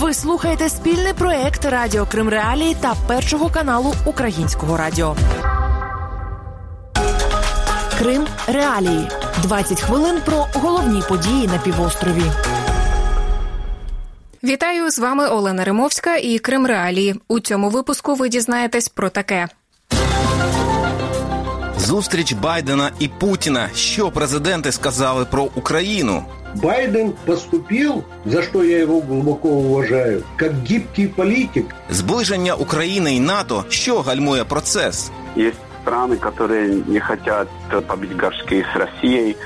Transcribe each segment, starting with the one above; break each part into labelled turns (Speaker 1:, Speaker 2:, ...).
Speaker 1: Ви слухаєте спільний проект Радіо Крим Реалії та першого каналу Українського радіо. Крим Реалії 20 хвилин про головні події на півострові.
Speaker 2: Вітаю з вами Олена Римовська і Крим Реалії. У цьому випуску ви дізнаєтесь про таке.
Speaker 3: Зустріч Байдена і Путіна. Що президенти сказали про Україну?
Speaker 4: Байден поступил, за что я его глубоко уважаю, как гибкий политик.
Speaker 3: Зближення України і НАТО. Що гальмує процес?
Speaker 5: Є страны, которые не хотят побить горшки с Россией.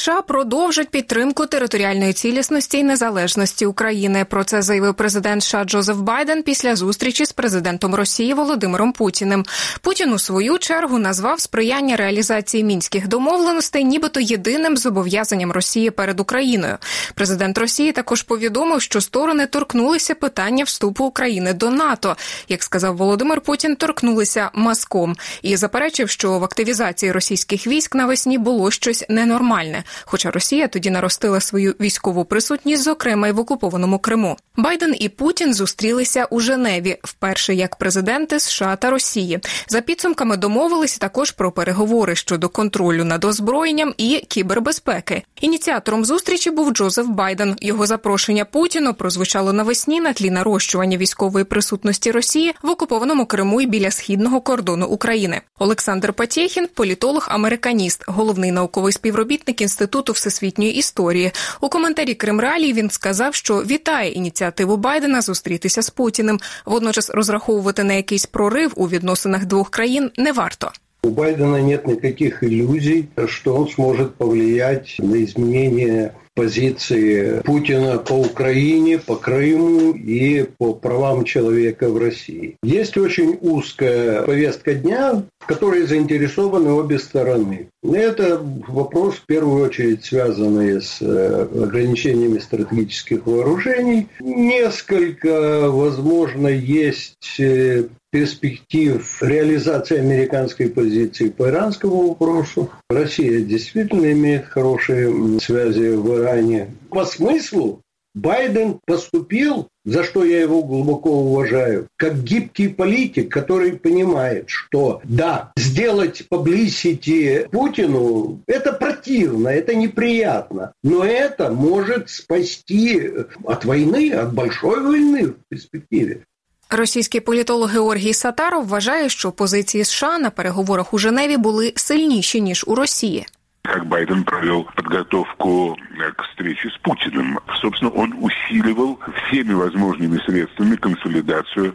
Speaker 2: США продовжать підтримку територіальної цілісності і незалежності України. Про це заявив президент США Джозеф Байден після зустрічі з президентом Росії Володимиром Путіним. Путін у свою чергу назвав сприяння реалізації мінських домовленостей, нібито єдиним зобов'язанням Росії перед Україною. Президент Росії також повідомив, що сторони торкнулися питання вступу України до НАТО. Як сказав Володимир Путін, торкнулися маском і заперечив, що в активізації російських військ навесні було щось ненормальне. Хоча Росія тоді наростила свою військову присутність, зокрема й в окупованому Криму. Байден і Путін зустрілися у Женеві вперше як президенти США та Росії. За підсумками домовилися також про переговори щодо контролю над озброєнням і кібербезпеки. Ініціатором зустрічі був Джозеф Байден. Його запрошення Путіну прозвучало навесні на тлі нарощування військової присутності Росії в окупованому Криму і біля східного кордону України. Олександр Патєхін, політолог-американіст, головний науковий співробітник інституту всесвітньої історії. У коментарі Кремралі він сказав, що вітає ініціативу Байдена зустрітися з Путіним. Водночас розраховувати на якийсь прорив у відносинах двох країн не варто.
Speaker 4: У Байдена нет никаких иллюзий, что он сможет повлиять на изменение позиции Путина по Украине, по Крыму и по правам человека в России. Есть очень узкая повестка дня, в которой заинтересованы обе стороны. Это вопрос, в первую очередь, связанный с э, ограничениями стратегических вооружений. Несколько, возможно, есть э, перспектив реализации американской позиции по иранскому вопросу. Россия действительно имеет хорошие связи в Иране. По смыслу Байден поступил, за что я его глубоко уважаю, как гибкий политик, который понимает, что да, сделать publicity Путину – это противно, это неприятно, но это может спасти от войны, от большой войны в перспективе.
Speaker 2: Російський політолог Георгій Сатаров вважає, що позиції США на переговорах у Женеві були сильніші ніж у Росії.
Speaker 6: Как Байден провел подготовку к встрече с Путиным. Собственно, он усиливал всеми возможными средствами консолидацию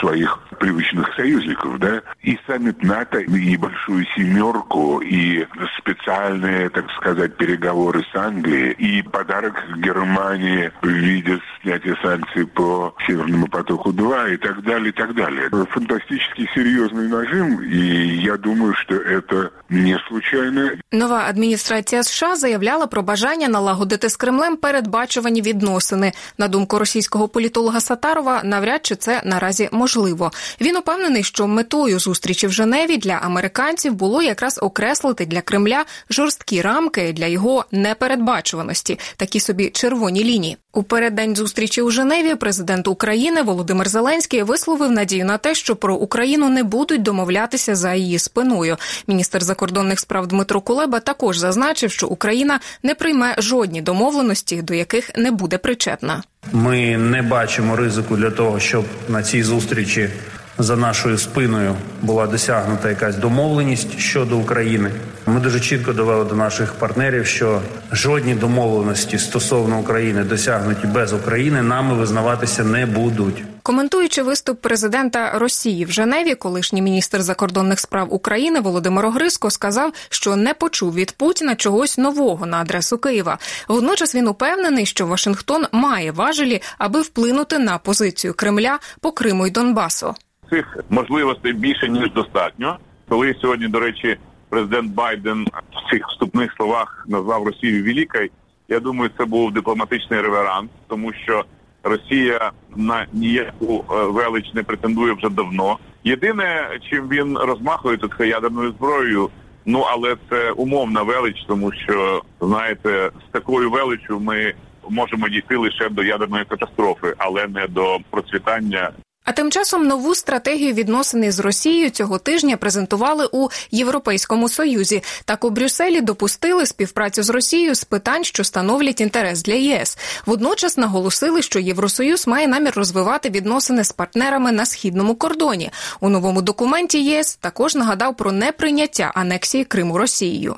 Speaker 6: своих привычных союзников, да, и саммит НАТО, и большую семерку, и специальные, так сказать, переговоры с Англией, и подарок Германии в виде снятия санкций по Северному потоку-2 и так далее, и так далее. Фантастически серьезный нажим, и я думаю, что это не случайно.
Speaker 2: Адміністрація США заявляла про бажання налагодити з Кремлем передбачувані відносини. На думку російського політолога Сатарова, навряд чи це наразі можливо. Він упевнений, що метою зустрічі в Женеві для американців було якраз окреслити для Кремля жорсткі рамки для його непередбачуваності, такі собі червоні лінії. У переддень зустрічі у Женеві президент України Володимир Зеленський висловив надію на те, що про Україну не будуть домовлятися за її спиною. Міністр закордонних справ Дмитро Кулеба також зазначив, що Україна не прийме жодні домовленості, до яких не буде причетна.
Speaker 7: Ми не бачимо ризику для того, щоб на цій зустрічі за нашою спиною була досягнута якась домовленість щодо України. Ми дуже чітко довели до наших партнерів, що жодні домовленості стосовно України досягнуті без України нами визнаватися не будуть.
Speaker 2: Коментуючи виступ президента Росії в Женеві, колишній міністр закордонних справ України Володимир Огриско сказав, що не почув від Путіна чогось нового на адресу Києва. Водночас він упевнений, що Вашингтон має важелі, аби вплинути на позицію Кремля по Криму й Донбасу.
Speaker 8: Цих можливостей більше ніж достатньо. Коли сьогодні, до речі, президент Байден в цих вступних словах назвав Росію великою, я думаю, це був дипломатичний реверанс, тому що Росія на ніяку велич не претендує вже давно. Єдине, чим він розмахує, то це ядерною зброєю. Ну але це умовна велич, тому що знаєте, з такою величю ми можемо дійти лише до ядерної катастрофи, але не до процвітання
Speaker 2: а тим часом нову стратегію відносини з Росією цього тижня презентували у Європейському Союзі. Так у Брюсселі допустили співпрацю з Росією з питань, що становлять інтерес для ЄС. Водночас наголосили, що Євросоюз має намір розвивати відносини з партнерами на східному кордоні. У новому документі ЄС також нагадав про неприйняття анексії Криму Росією.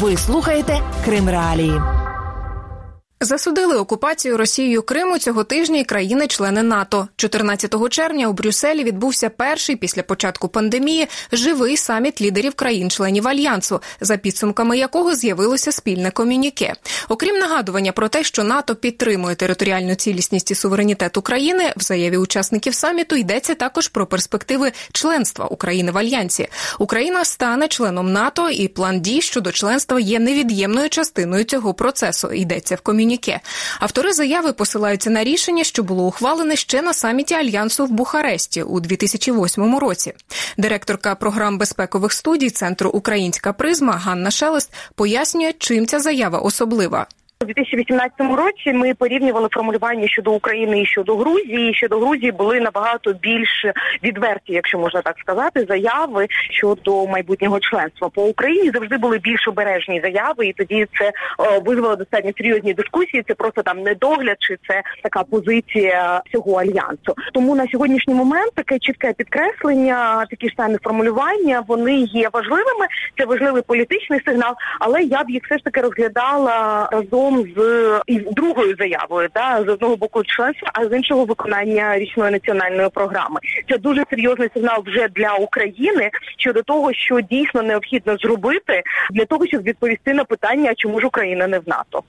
Speaker 1: Ви слухаєте Крим Реалії.
Speaker 2: Засудили окупацію Росією Криму цього тижня і країни-члени НАТО. 14 червня у Брюсселі відбувся перший після початку пандемії живий саміт лідерів країн-членів альянсу, за підсумками якого з'явилося спільне комюніке. Окрім нагадування про те, що НАТО підтримує територіальну цілісність і суверенітет України, в заяві учасників саміту йдеться також про перспективи членства України в альянсі. Україна стане членом НАТО, і план дій щодо членства є невід'ємною частиною цього процесу. Йдеться в комюніке ком'юніке. Автори заяви посилаються на рішення, що було ухвалене ще на саміті альянсу в Бухаресті у 2008 році. Директорка програм безпекових студій Центру Українська призма Ганна Шелест пояснює, чим ця заява особлива.
Speaker 9: У 2018 році ми порівнювали формулювання щодо України і щодо Грузії. Щодо Грузії були набагато більш відверті, якщо можна так сказати, заяви щодо майбутнього членства по Україні завжди були більш обережні заяви, і тоді це о, визвало достатньо серйозні дискусії. Це просто там недогляд, чи це така позиція цього альянсу. Тому на сьогоднішній момент таке чітке підкреслення, такі ж самі формулювання, вони є важливими. Це важливий політичний сигнал, але я б їх все ж таки розглядала разом разом з із другою заявою, да з одного боку членства, а з іншого виконання річної національної програми. Це дуже серйозний сигнал вже для України щодо того, що дійсно необхідно зробити для того, щоб відповісти на питання, чому ж Україна не в НАТО.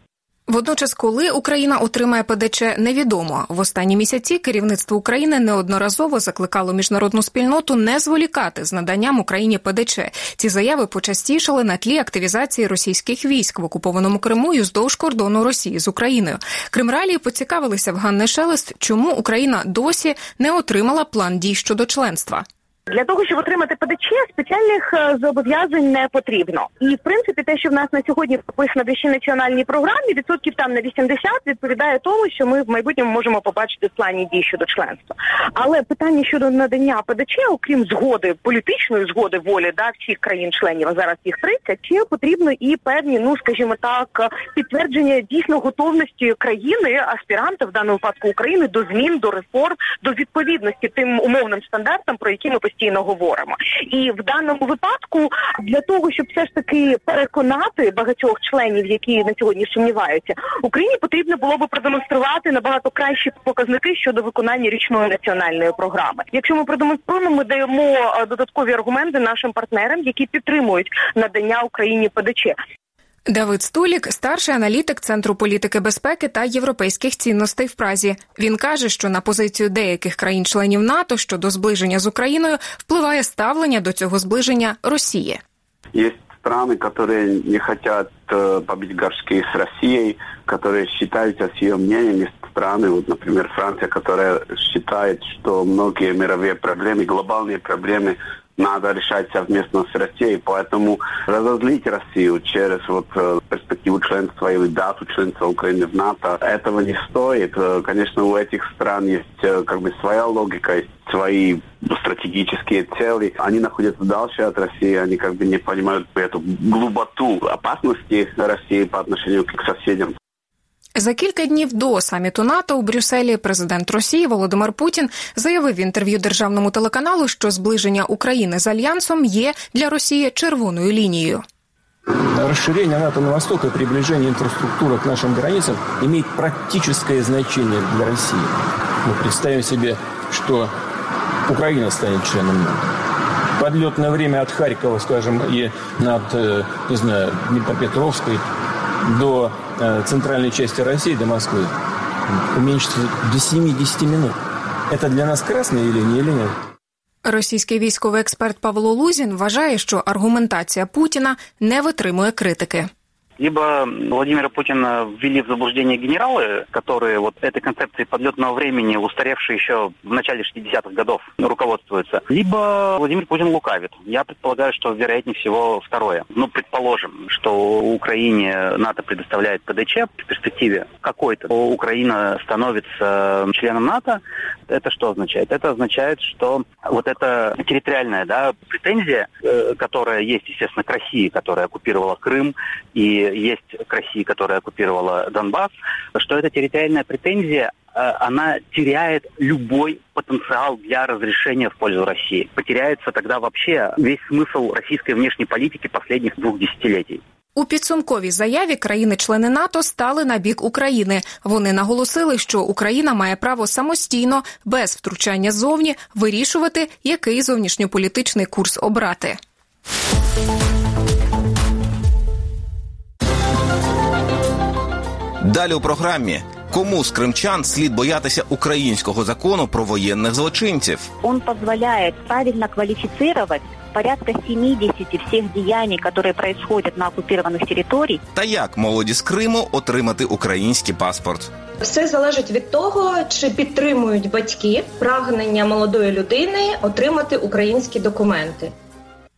Speaker 2: Водночас, коли Україна отримає ПДЧ, невідомо в останні місяці. Керівництво України неодноразово закликало міжнародну спільноту не зволікати з наданням Україні ПДЧ. Ці заяви почастішали на тлі активізації російських військ в окупованому Криму і вздовж кордону Росії з Україною. Кримралії поцікавилися в Ганни Шелест, чому Україна досі не отримала план дій щодо членства.
Speaker 9: Для того щоб отримати ПДЧ, спеціальних е, зобов'язань не потрібно. І в принципі, те, що в нас на сьогодні прописано в національній програмі, відсотків там на 80 відповідає тому, що ми в майбутньому можемо побачити в плані дій щодо членства. Але питання щодо надання ПДЧ, окрім згоди політичної згоди волі да всіх країн-членів, а зараз їх 30, ще потрібно і певні, ну скажімо так, підтвердження дійсно готовності країни, аспіранта в даному випадку України до змін, до реформ, до відповідності тим умовним стандартам, про які ми постійно говоримо. І в даному випадку для того, щоб все ж таки переконати багатьох членів, які на сьогодні сумніваються, Україні потрібно було би продемонструвати набагато кращі показники щодо виконання річної національної програми. Якщо ми продемонструємо, ми даємо е, додаткові аргументи нашим партнерам, які підтримують надання Україні ПДЧ.
Speaker 2: Давид Стулік, старший аналітик Центру політики безпеки та європейських цінностей в Празі. Він каже, що на позицію деяких країн-членів НАТО щодо зближення з Україною впливає ставлення до цього зближення Росії.
Speaker 5: Є страны, которые не хотят э, побить горшки с Россией, которые считаются с ее мнением, страны, вот, например, Франция, которая считает, что многие мировые проблемы, глобальные проблемы надо решать совместно с Россией, поэтому разозлить Россию через вот э, перспективу членства или дату членства Украины в НАТО, этого не стоит. Э, конечно, у этих стран есть э, как бы своя логика, свои стратегические цели. Они находятся дальше от России, они как бы не понимают эту глуботу опасности России по отношению к соседям.
Speaker 2: За кілька днів до саміту НАТО у Брюсселі президент Росії Володимир Путін заявив в інтерв'ю державному телеканалу, що зближення України з альянсом є для Росії червоною лінією.
Speaker 10: Расширение НАТО на восток и приближение инфраструктуры к нашим границам имеет практическое значение для России. Мы представим себе, что Украина станет членом НАТО. Подлетное время от Харькова, скажем, и над, э, не знаю, Днепропетровской до э, центральной части России, до Москвы, уменьшится до 70 минут. Это для нас красная линия или нет?
Speaker 2: Російський військовий експерт Павло Лузін вважає, що аргументація Путіна не витримує критики.
Speaker 11: Либо Владимира Путина ввели в заблуждение генералы, которые вот этой концепцией подлетного времени, устаревшие еще в начале 60-х годов, руководствуются. Либо Владимир Путин лукавит. Я предполагаю, что вероятнее всего второе. Ну, предположим, что Украине НАТО предоставляет ПДЧ в перспективе какой-то. Украина становится членом НАТО. Это что означает? Это означает, что вот эта территориальная да, претензия, э, которая есть, естественно, к России, которая оккупировала Крым, и есть к России, которая оккупировала Донбасс, что эта территориальная претензия э, она теряет любой потенциал для разрешения в пользу России. Потеряется тогда вообще весь смысл российской внешней политики последних двух десятилетий.
Speaker 2: У підсумковій заяві країни-члени НАТО стали на бік України. Вони наголосили, що Україна має право самостійно, без втручання зовні, вирішувати, який зовнішньополітичний курс обрати.
Speaker 3: Далі у програмі. Кому з кримчан слід боятися українського закону про воєнних злочинців?
Speaker 12: Он позволяет правильно квалифицировать порядка 70 всех деяний, которые происходят на оккупированных территорий.
Speaker 3: Та як молоді з Криму отримати український паспорт?
Speaker 13: Все залежить від того, чи підтримують батьки прагнення молодої людини отримати українські документи.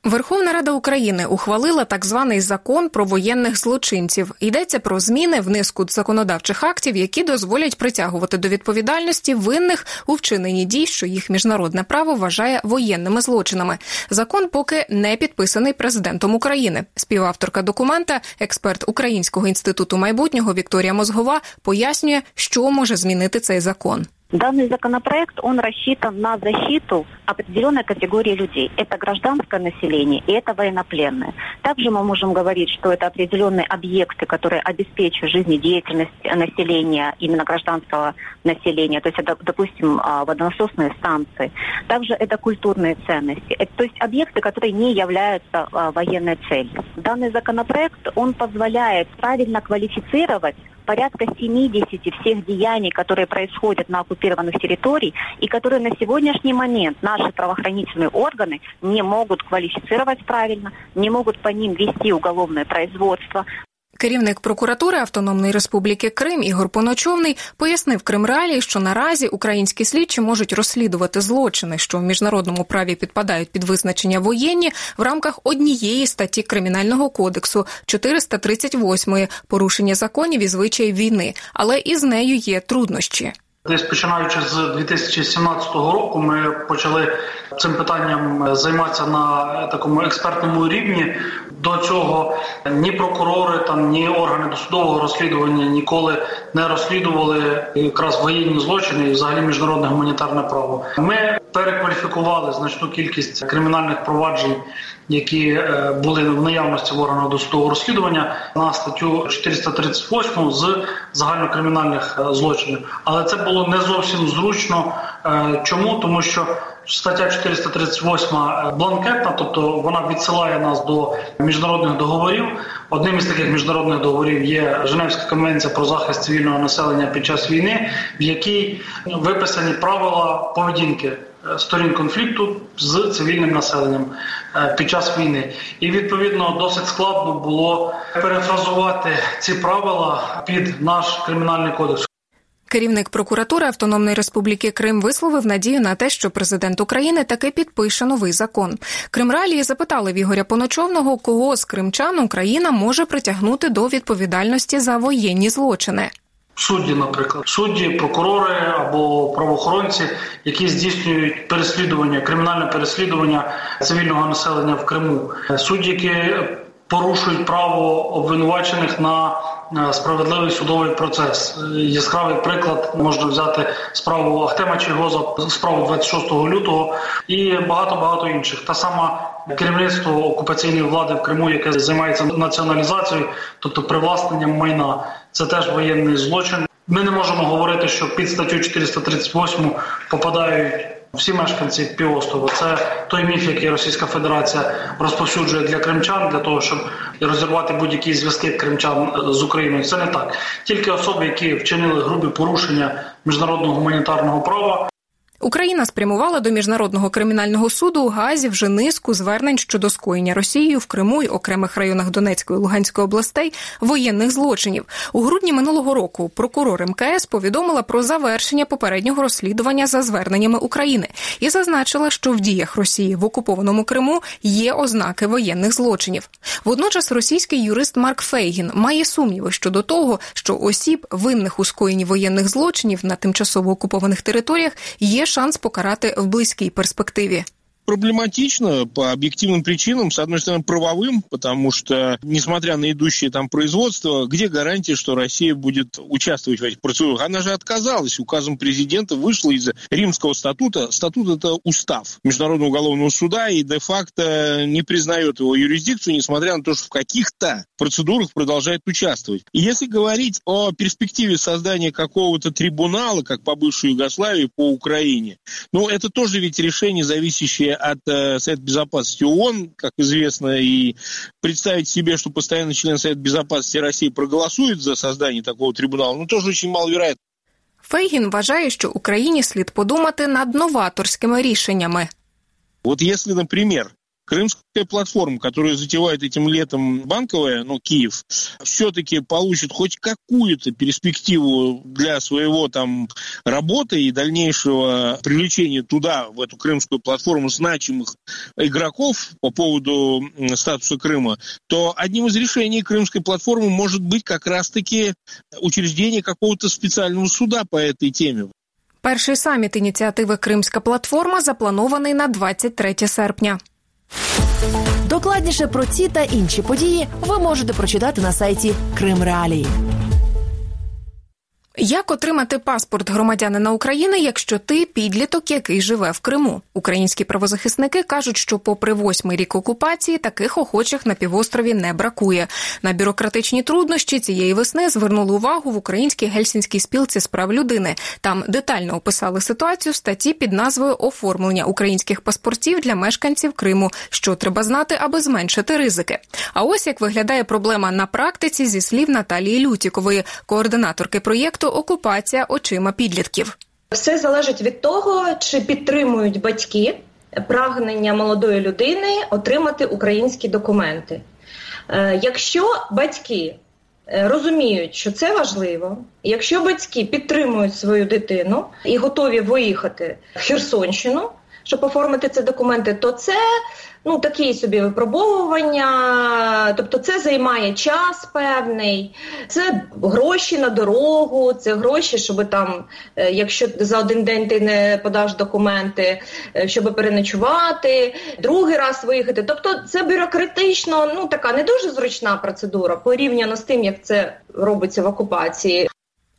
Speaker 2: Верховна Рада України ухвалила так званий закон про воєнних злочинців. Йдеться про зміни в низку законодавчих актів, які дозволять притягувати до відповідальності винних у вчиненні дій, що їх міжнародне право вважає воєнними злочинами. Закон поки не підписаний президентом України. Співавторка документа, експерт Українського інституту майбутнього Вікторія Мозгова, пояснює, що може змінити цей закон.
Speaker 12: Данный законопроект, он рассчитан на защиту определенной категории людей. Это гражданское население и это военнопленные. Также мы можем говорить, что это определенные объекты, которые обеспечивают жизнедеятельность населения, именно гражданского населения. То есть это, допустим, водонасосные станции. Также это культурные ценности. Это, то есть объекты, которые не являются военной целью. Данный законопроект, он позволяет правильно квалифицировать порядка 70 всех деяний, которые происходят на оккупированных территориях и которые на сегодняшний момент наши правоохранительные органы не могут квалифицировать правильно, не могут по ним вести уголовное производство.
Speaker 2: Керівник прокуратури Автономної Республіки Крим Ігор Поночовний пояснив Кримреалії, що наразі українські слідчі можуть розслідувати злочини, що в міжнародному праві підпадають під визначення воєнні в рамках однієї статті кримінального кодексу 438 порушення законів і звичаїв війни, але із нею є труднощі.
Speaker 14: Десь починаючи з 2017 року, ми почали цим питанням займатися на такому експертному рівні. До цього ні прокурори, там ні органи досудового розслідування ніколи не розслідували якраз воєнні злочини і взагалі міжнародне гуманітарне право. Ми перекваліфікували значну кількість кримінальних проваджень, які були в наявності в органах досудового розслідування на статтю 438 з загальнокримінальних злочинів. Але це було не зовсім зручно. Чому? Тому що Стаття 438 бланкетна, тобто вона відсилає нас до міжнародних договорів. Одним із таких міжнародних договорів є Женевська конвенція про захист цивільного населення під час війни, в якій виписані правила поведінки сторін конфлікту з цивільним населенням під час війни. І відповідно досить складно було перефразувати ці правила під наш кримінальний кодекс.
Speaker 2: Керівник прокуратури Автономної Республіки Крим висловив надію на те, що президент України таки підпише новий закон. Кримралії запитали в Ігоря Поночовного, кого з кримчан Україна може притягнути до відповідальності за воєнні злочини.
Speaker 14: Судді, наприклад, судді, прокурори або правоохоронці, які здійснюють переслідування, кримінальне переслідування цивільного населення в Криму, судді, які порушують право обвинувачених на справедливий судовий процес. Яскравий приклад можна взяти справу Ахтема Чигоза, справу 26 лютого і багато багато інших. Та сама керівництво окупаційної влади в Криму, яке займається націоналізацією, тобто привласненням майна, це теж воєнний злочин. Ми не можемо говорити, що під статтю 438 попадають. Всі мешканці півострова це той міф, який Російська Федерація розповсюджує для кримчан, для того, щоб розірвати будь-які зв'язки кримчан з Україною. Це не так. Тільки особи, які вчинили грубі порушення міжнародного гуманітарного права.
Speaker 2: Україна спрямувала до міжнародного кримінального суду у Газі вже низку звернень щодо скоєння Росією в Криму й окремих районах Донецької і Луганської областей воєнних злочинів. У грудні минулого року прокурор МКС повідомила про завершення попереднього розслідування за зверненнями України і зазначила, що в діях Росії в окупованому Криму є ознаки воєнних злочинів. Водночас російський юрист Марк Фейгін має сумніви щодо того, що осіб винних у скоєнні воєнних злочинів на тимчасово окупованих територіях є шанс покарати в близькій перспективі.
Speaker 15: Проблематично по объективным причинам. С одной стороны, правовым, потому что, несмотря на идущее там производство, где гарантия, что Россия будет участвовать в этих процедурах? Она же отказалась. Указом президента вышла из Римского статута. Статут – это устав Международного уголовного суда и де-факто не признает его юрисдикцию, несмотря на то, что в каких-то процедурах продолжает участвовать. И если говорить о перспективе создания какого-то трибунала, как по бывшей Югославии, по Украине, ну, это тоже ведь решение, зависящее от э, Совета Безопасности ООН, как известно, и представить себе, что постоянный член Совета Безопасности России проголосует за создание такого трибунала, ну, тоже очень маловероятно.
Speaker 2: Фейгін вважає, що Україні слід подумати над новаторськими рішеннями.
Speaker 15: Вот если, например, Крымская платформа, которую затевает этим летом банковая, ну, Киев, все-таки получит хоть какую-то перспективу для своего там работы и дальнейшего привлечения туда, в эту крымскую платформу, значимых игроков по поводу статуса Крыма, то одним из решений крымской платформы может быть как раз-таки учреждение какого-то специального суда по этой теме.
Speaker 2: Перший саміт ініціативи Кримська платформа запланований на 23 серпня.
Speaker 1: Докладніше про ці та інші події ви можете прочитати на сайті Крим Реалії.
Speaker 2: Як отримати паспорт громадянина України, якщо ти підліток, який живе в Криму? Українські правозахисники кажуть, що, попри восьмий рік окупації, таких охочих на півострові не бракує. На бюрократичні труднощі цієї весни звернули увагу в українській гельсінській спілці з прав людини. Там детально описали ситуацію в статті під назвою Оформлення українських паспортів для мешканців Криму, що треба знати, аби зменшити ризики. А ось як виглядає проблема на практиці зі слів Наталії Лютікової, координаторки проєкту Окупація очима підлітків.
Speaker 13: Все залежить від того, чи підтримують батьки прагнення молодої людини отримати українські документи. Е, якщо батьки е, розуміють, що це важливо, якщо батьки підтримують свою дитину і готові виїхати в Херсонщину, щоб оформити ці документи, то це ну такі собі випробовування, тобто це займає час певний, це гроші на дорогу, це гроші, щоб там, е, якщо за один день ти не подаш документи, е, щоб переночувати, другий раз виїхати. Тобто це бюрократично, ну така не дуже зручна процедура порівняно з тим, як це робиться в окупації.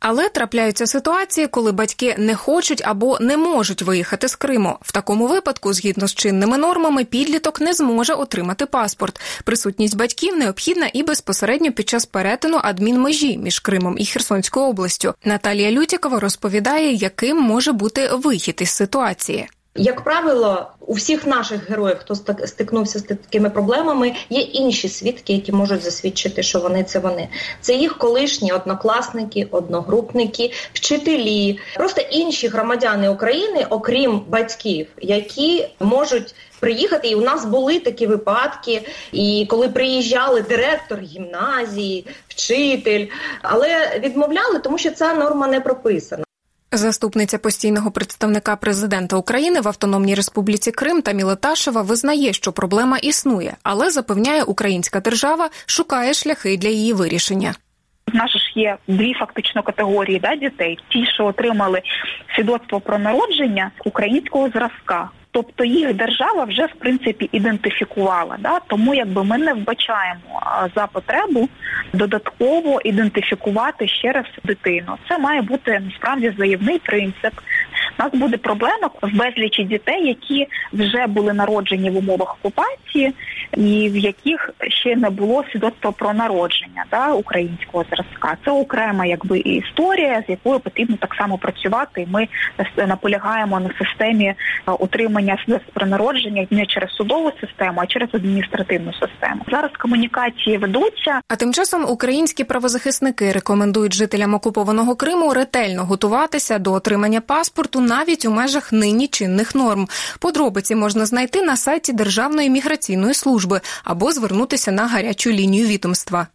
Speaker 2: Але трапляються ситуації, коли батьки не хочуть або не можуть виїхати з Криму. В такому випадку, згідно з чинними нормами, підліток не зможе отримати паспорт. Присутність батьків необхідна і безпосередньо під час перетину адмінмежі між Кримом і Херсонською областю. Наталія Лютікова розповідає, яким може бути вихід із ситуації.
Speaker 13: Як правило, у всіх наших героїв, хто стикнувся з такими проблемами, є інші свідки, які можуть засвідчити, що вони це вони. Це їх колишні однокласники, одногрупники, вчителі, просто інші громадяни України, окрім батьків, які можуть. Приїхати, і у нас були такі випадки, і коли приїжджали директор гімназії, вчитель, але відмовляли, тому що ця норма не прописана.
Speaker 2: Заступниця постійного представника президента України в Автономній Республіці Крим Таміла Ташева визнає, що проблема існує, але запевняє, українська держава шукає шляхи для її вирішення.
Speaker 16: Нас ж є дві фактично категорії да, дітей: ті, що отримали свідоцтво про народження українського зразка. Тобто їх держава вже в принципі ідентифікувала. Да? Тому якби ми не вбачаємо за потребу додатково ідентифікувати ще раз дитину. Це має бути насправді заявний принцип. У нас буде проблема в безлічі дітей, які вже були народжені в умовах окупації, і в яких ще не було свідоцтва про народження да, українського зразка. Це окрема якби історія, з якою потрібно так само працювати. Ми наполягаємо на системі утримання свідоцтв про народження не через судову систему, а через адміністративну систему. Зараз комунікації ведуться.
Speaker 2: А тим часом українські правозахисники рекомендують жителям окупованого Криму ретельно готуватися до отримання паспорту навіть у межах нині чинних норм. Подробиці можна знайти на сайті Державної міграційної служби або звернутися на гарячу лінію відомства.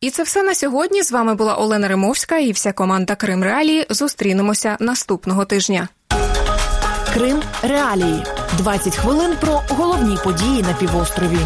Speaker 2: І це все на сьогодні. З вами була Олена Римовська і вся команда Крим Реалії. Зустрінемося наступного тижня.
Speaker 1: Крим Реалії 20 хвилин про головні події на півострові.